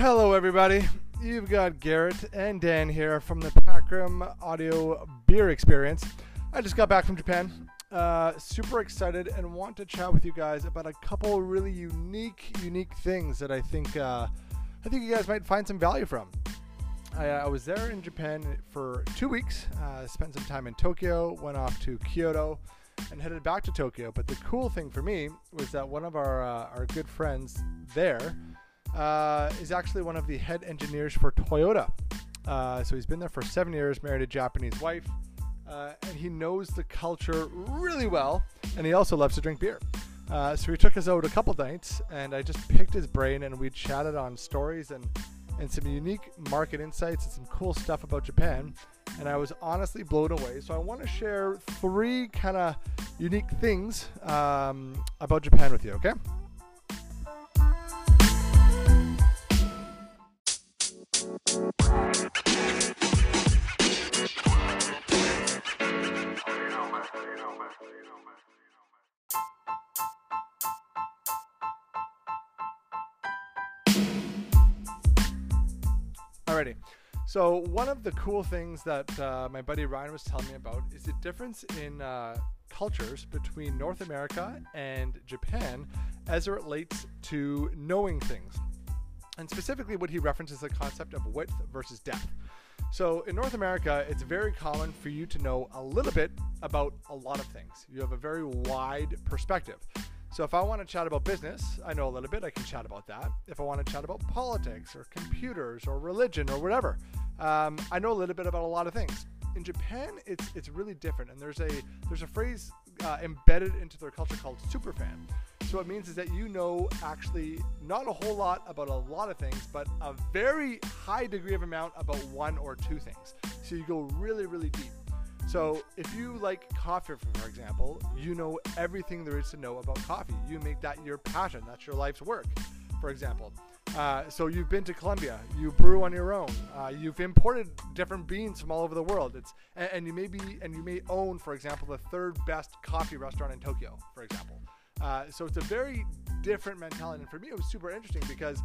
Hello, everybody. You've got Garrett and Dan here from the Packram Audio Beer Experience. I just got back from Japan. Uh, super excited and want to chat with you guys about a couple really unique, unique things that I think uh, I think you guys might find some value from. I, uh, I was there in Japan for two weeks. Uh, spent some time in Tokyo. Went off to Kyoto and headed back to Tokyo. But the cool thing for me was that one of our uh, our good friends there uh, is actually one of the head engineers for Toyota. Uh, so he's been there for seven years, married a Japanese wife, uh, and he knows the culture really well. And he also loves to drink beer. Uh, so he took us out a couple nights, and I just picked his brain, and we chatted on stories and and some unique market insights and some cool stuff about Japan. And I was honestly blown away. So I want to share three kind of unique things um, about Japan with you. Okay. Alrighty. So one of the cool things that uh, my buddy Ryan was telling me about is the difference in uh, cultures between North America and Japan as it relates to knowing things. And specifically, what he references the concept of width versus depth. So in North America, it's very common for you to know a little bit about a lot of things. You have a very wide perspective. So if I want to chat about business, I know a little bit, I can chat about that. If I want to chat about politics or computers or religion or whatever, um, I know a little bit about a lot of things. In Japan, it's it's really different, and there's a there's a phrase uh, embedded into their culture called superfan. So what it means is that you know actually not a whole lot about a lot of things, but a very high degree of amount about one or two things. So you go really really deep. So if you like coffee, for example, you know everything there is to know about coffee. You make that your passion. That's your life's work, for example. Uh, so you've been to Colombia. You brew on your own. Uh, you've imported different beans from all over the world. It's and, and, you may be and you may own, for example, the third best coffee restaurant in Tokyo, for example. Uh, so it's a very different mentality. And for me, it was super interesting because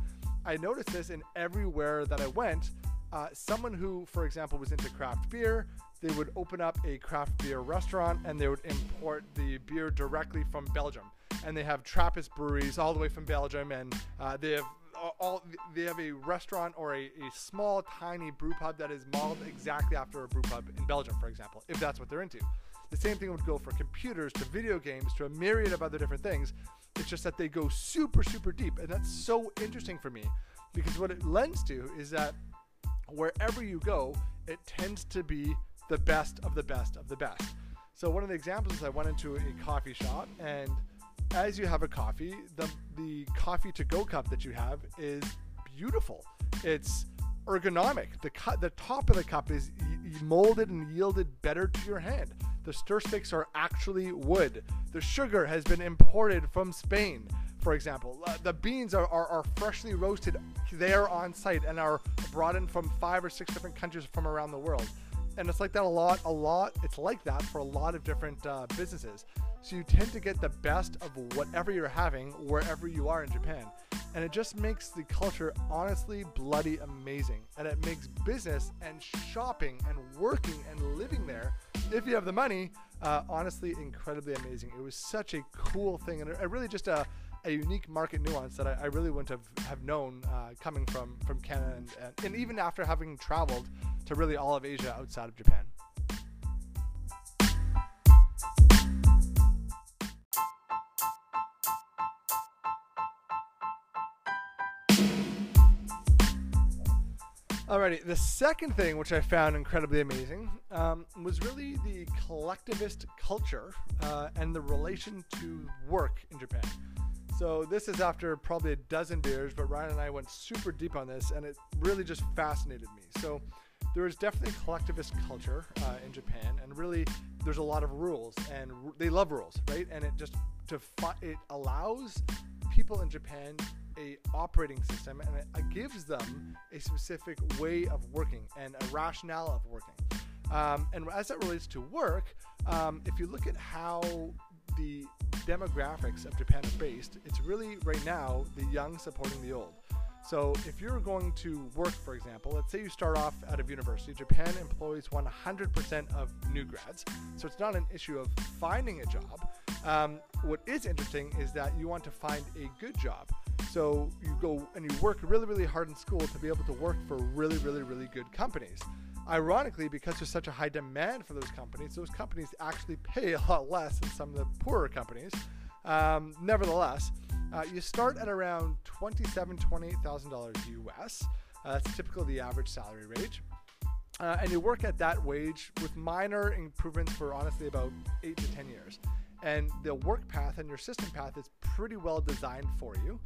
I noticed this in everywhere that I went. Uh, someone who, for example, was into craft beer, they would open up a craft beer restaurant and they would import the beer directly from Belgium. And they have Trappist breweries all the way from Belgium, and uh, they have all they have a restaurant or a, a small tiny brew pub that is modeled exactly after a brew pub in Belgium, for example, if that's what they're into. The same thing would go for computers to video games to a myriad of other different things. It's just that they go super, super deep. And that's so interesting for me because what it lends to is that wherever you go, it tends to be the best of the best of the best. So one of the examples is I went into a coffee shop and as you have a coffee, the the coffee to go cup that you have is beautiful. It's ergonomic. The cu- the top of the cup is y- molded and yielded better to your hand. The stir sticks are actually wood. The sugar has been imported from Spain, for example. Uh, the beans are, are, are freshly roasted there on site and are brought in from five or six different countries from around the world and it's like that a lot a lot it's like that for a lot of different uh, businesses. So you tend to get the best of whatever you're having wherever you are in japan. And it just makes the culture honestly bloody amazing. And it makes business and shopping and working and living there if you have the money uh, honestly incredibly amazing. It was such a cool thing. And it, really just a a unique market nuance that I, I really wouldn't have, have known uh, coming from, from Canada and, and, and even after having traveled to really all of Asia outside of Japan. Alrighty, the second thing which I found incredibly amazing um, was really the collectivist culture uh, and the relation to work in Japan. So this is after probably a dozen beers, but Ryan and I went super deep on this, and it really just fascinated me. So there is definitely a collectivist culture uh, in Japan, and really there's a lot of rules, and r- they love rules, right? And it just to fi- it allows people in Japan a operating system, and it, it gives them a specific way of working and a rationale of working. Um, and as it relates to work, um, if you look at how the demographics of Japan are based, it's really right now the young supporting the old. So if you're going to work, for example, let's say you start off out of university, Japan employs 100% of new grads. So it's not an issue of finding a job. Um, what is interesting is that you want to find a good job. So you go and you work really, really hard in school to be able to work for really, really, really good companies. Ironically, because there's such a high demand for those companies, those companies actually pay a lot less than some of the poorer companies. Um, nevertheless, uh, you start at around twenty-seven, twenty-eight thousand dollars US. Uh, that's typical the average salary range. Uh, and you work at that wage with minor improvements for honestly about eight to ten years. And the work path and your system path is pretty well designed for you.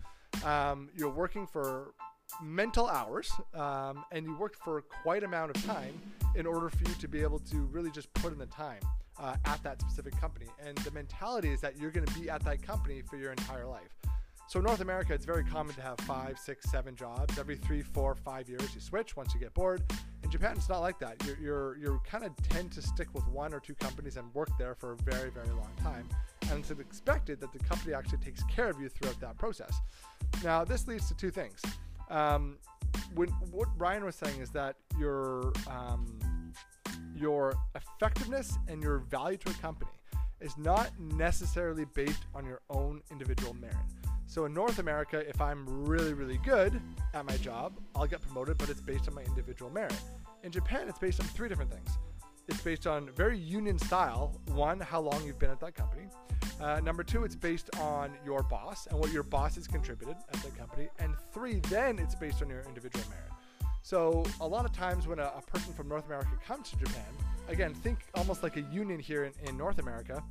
Um, you're working for mental hours um, and you work for quite amount of time in order for you to be able to really just put in the time uh, at that specific company. And the mentality is that you're going to be at that company for your entire life. So in north america it's very common to have five six seven jobs. Every three four five years you switch once you get bored. In japan it's not like that. You're you're, you're kind of tend to stick with one or two companies and work there for a very very long time. And it's expected that the company actually takes care of you throughout that process. Now this leads to two things um, when, what Ryan was saying is that your um, your effectiveness and your value to a company is not necessarily based on your own individual merit. So in North America, if I'm really, really good at my job, I'll get promoted, but it's based on my individual merit. In Japan, it's based on three different things. It's based on very union style. One, how long you've been at that company. Uh, number two, it's based on your boss and what your boss has contributed at the company. And three, then it's based on your individual merit. So a lot of times when a, a person from North America comes to Japan, again, think almost like a union here in, in North America.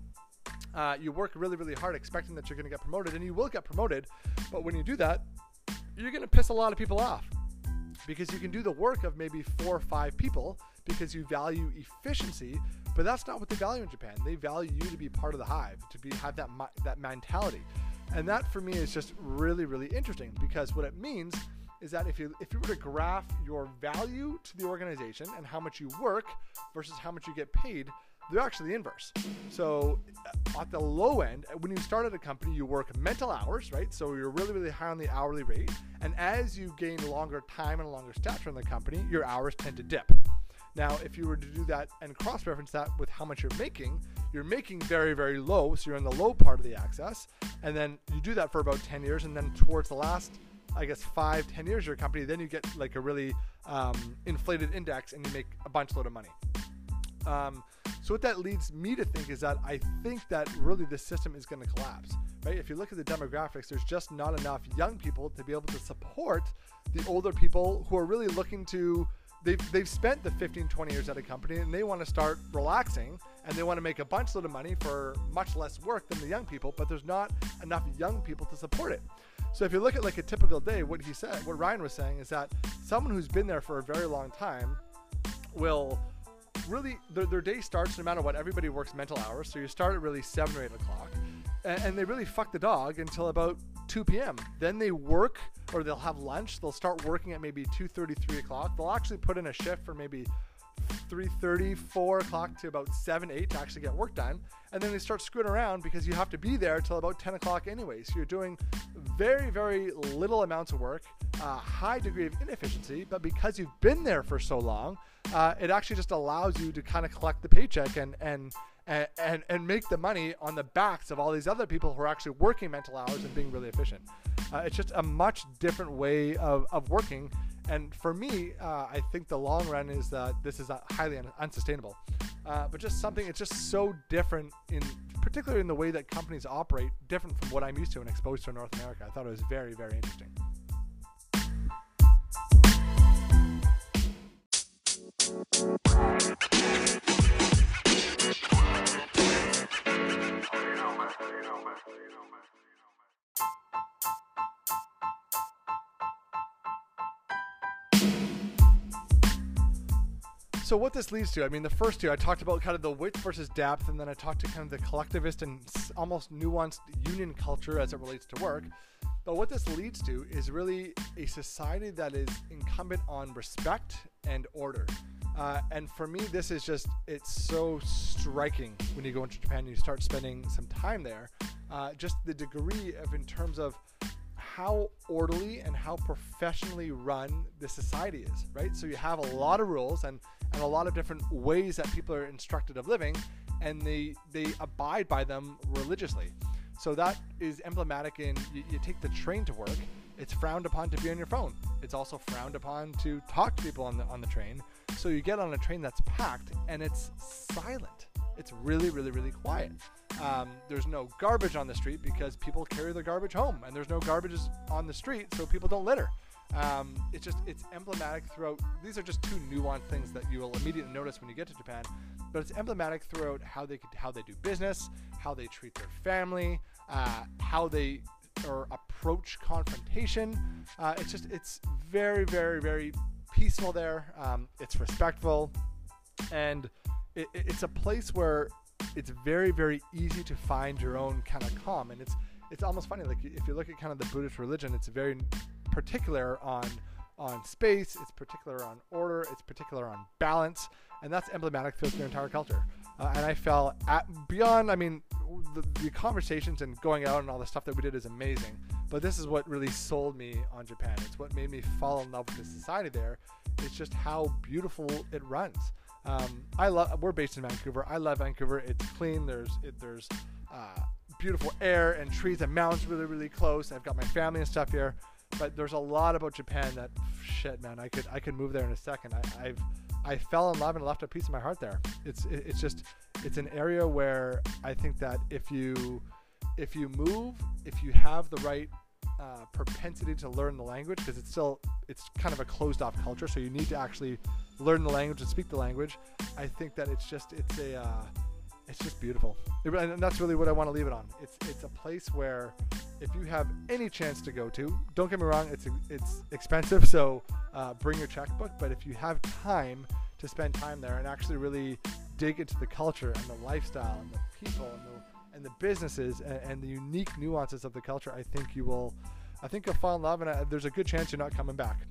Uh, you work really, really hard expecting that you're going to get promoted, and you will get promoted. But when you do that, you're going to piss a lot of people off because you can do the work of maybe four or five people because you value efficiency but that's not what they value in Japan. They value you to be part of the hive, to be have that that mentality, and that for me is just really really interesting because what it means is that if you if you were to graph your value to the organization and how much you work versus how much you get paid, they're actually the inverse. So uh, at the low end, when you start at a company, you work mental hours, right? So you're really, really high on the hourly rate. And as you gain longer time and longer stature in the company, your hours tend to dip. Now, if you were to do that and cross reference that with how much you're making, you're making very, very low. So you're in the low part of the axis. And then you do that for about 10 years. And then towards the last, I guess, five, 10 years of your company, then you get like a really um, inflated index and you make a bunch load of money. Um, so what that leads me to think is that I think that really the system is going to collapse. Right? If you look at the demographics, there's just not enough young people to be able to support the older people who are really looking to they've, they've spent the 15, 20 years at a company and they want to start relaxing and they want to make a bunch of money for much less work than the young people, but there's not enough young people to support it. So if you look at like a typical day, what he said, what Ryan was saying is that someone who's been there for a very long time will really their, their day starts no matter what. Everybody works mental hours, so you start at really seven or eight o'clock, and, and they really fuck the dog until about 2 p.m. Then they work or they'll have lunch. They'll start working at maybe 2:30, 3 o'clock. They'll actually put in a shift for maybe 3:30, 4 o'clock to about 7, 8 to actually get work done, and then they start screwing around because you have to be there till about 10 o'clock anyway. So you're doing very, very little amounts of work, a high degree of inefficiency, but because you've been there for so long, uh, it actually just allows you to kind of collect the paycheck and and and, and, and make the money on the backs of all these other people who are actually working mental hours and being really efficient. Uh, it's just a much different way of, of working. And for me, uh, I think the long run is that this is highly un- unsustainable. Uh, but just something, it's just so different in particularly in the way that companies operate, different from what I'm used to and exposed to in North America. I thought it was very, very interesting. So what this leads to, I mean, the first two I talked about kind of the width versus depth, and then I talked to kind of the collectivist and almost nuanced union culture as it relates to work. But what this leads to is really a society that is incumbent on respect and order. Uh, and for me, this is just, it's so striking when you go into Japan and you start spending some time there. Uh, just the degree of, in terms of how orderly and how professionally run the society is, right? So you have a lot of rules and, and a lot of different ways that people are instructed of living, and they they abide by them religiously. So that is emblematic in you, you take the train to work. It's frowned upon to be on your phone. It's also frowned upon to talk to people on the on the train. So you get on a train that's packed and it's silent. It's really, really, really quiet. Um, there's no garbage on the street because people carry their garbage home, and there's no garbage on the street, so people don't litter. Um, it's just it's emblematic throughout. These are just two nuanced things that you will immediately notice when you get to Japan, but it's emblematic throughout how they how they do business, how they treat their family, uh, how they or approach confrontation. Uh, it's just it's very very very peaceful there. Um, it's respectful, and it, it's a place where it's very very easy to find your own kind of calm and it's it's almost funny like if you look at kind of the buddhist religion it's very particular on on space it's particular on order it's particular on balance and that's emblematic throughout their entire culture. Uh, and i fell at beyond i mean the, the conversations and going out and all the stuff that we did is amazing but this is what really sold me on japan. It's what made me fall in love with the society there. It's just how beautiful it runs um, I love. We're based in Vancouver. I love Vancouver. It's clean. There's it, there's uh, beautiful air and trees and mountains really really close. I've got my family and stuff here. But there's a lot about Japan that shit, man. I could I could move there in a second. I, I've I fell in love and left a piece of my heart there. It's it, it's just it's an area where I think that if you if you move, if you have the right uh, propensity to learn the language, because it's still it's kind of a closed off culture, so you need to actually learn the language and speak the language. I think that it's just it's a uh, it's just beautiful, it, and that's really what I want to leave it on. It's it's a place where if you have any chance to go to, don't get me wrong, it's it's expensive, so uh, bring your checkbook. But if you have time to spend time there and actually really dig into the culture and the lifestyle and the people and the and the businesses and, and the unique nuances of the culture, I think you will. I think you'll fall in love, and I, there's a good chance you're not coming back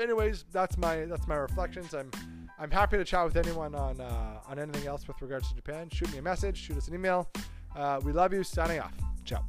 anyways, that's my that's my reflections. I'm I'm happy to chat with anyone on uh, on anything else with regards to Japan. Shoot me a message, shoot us an email. Uh, we love you. Signing off. Ciao.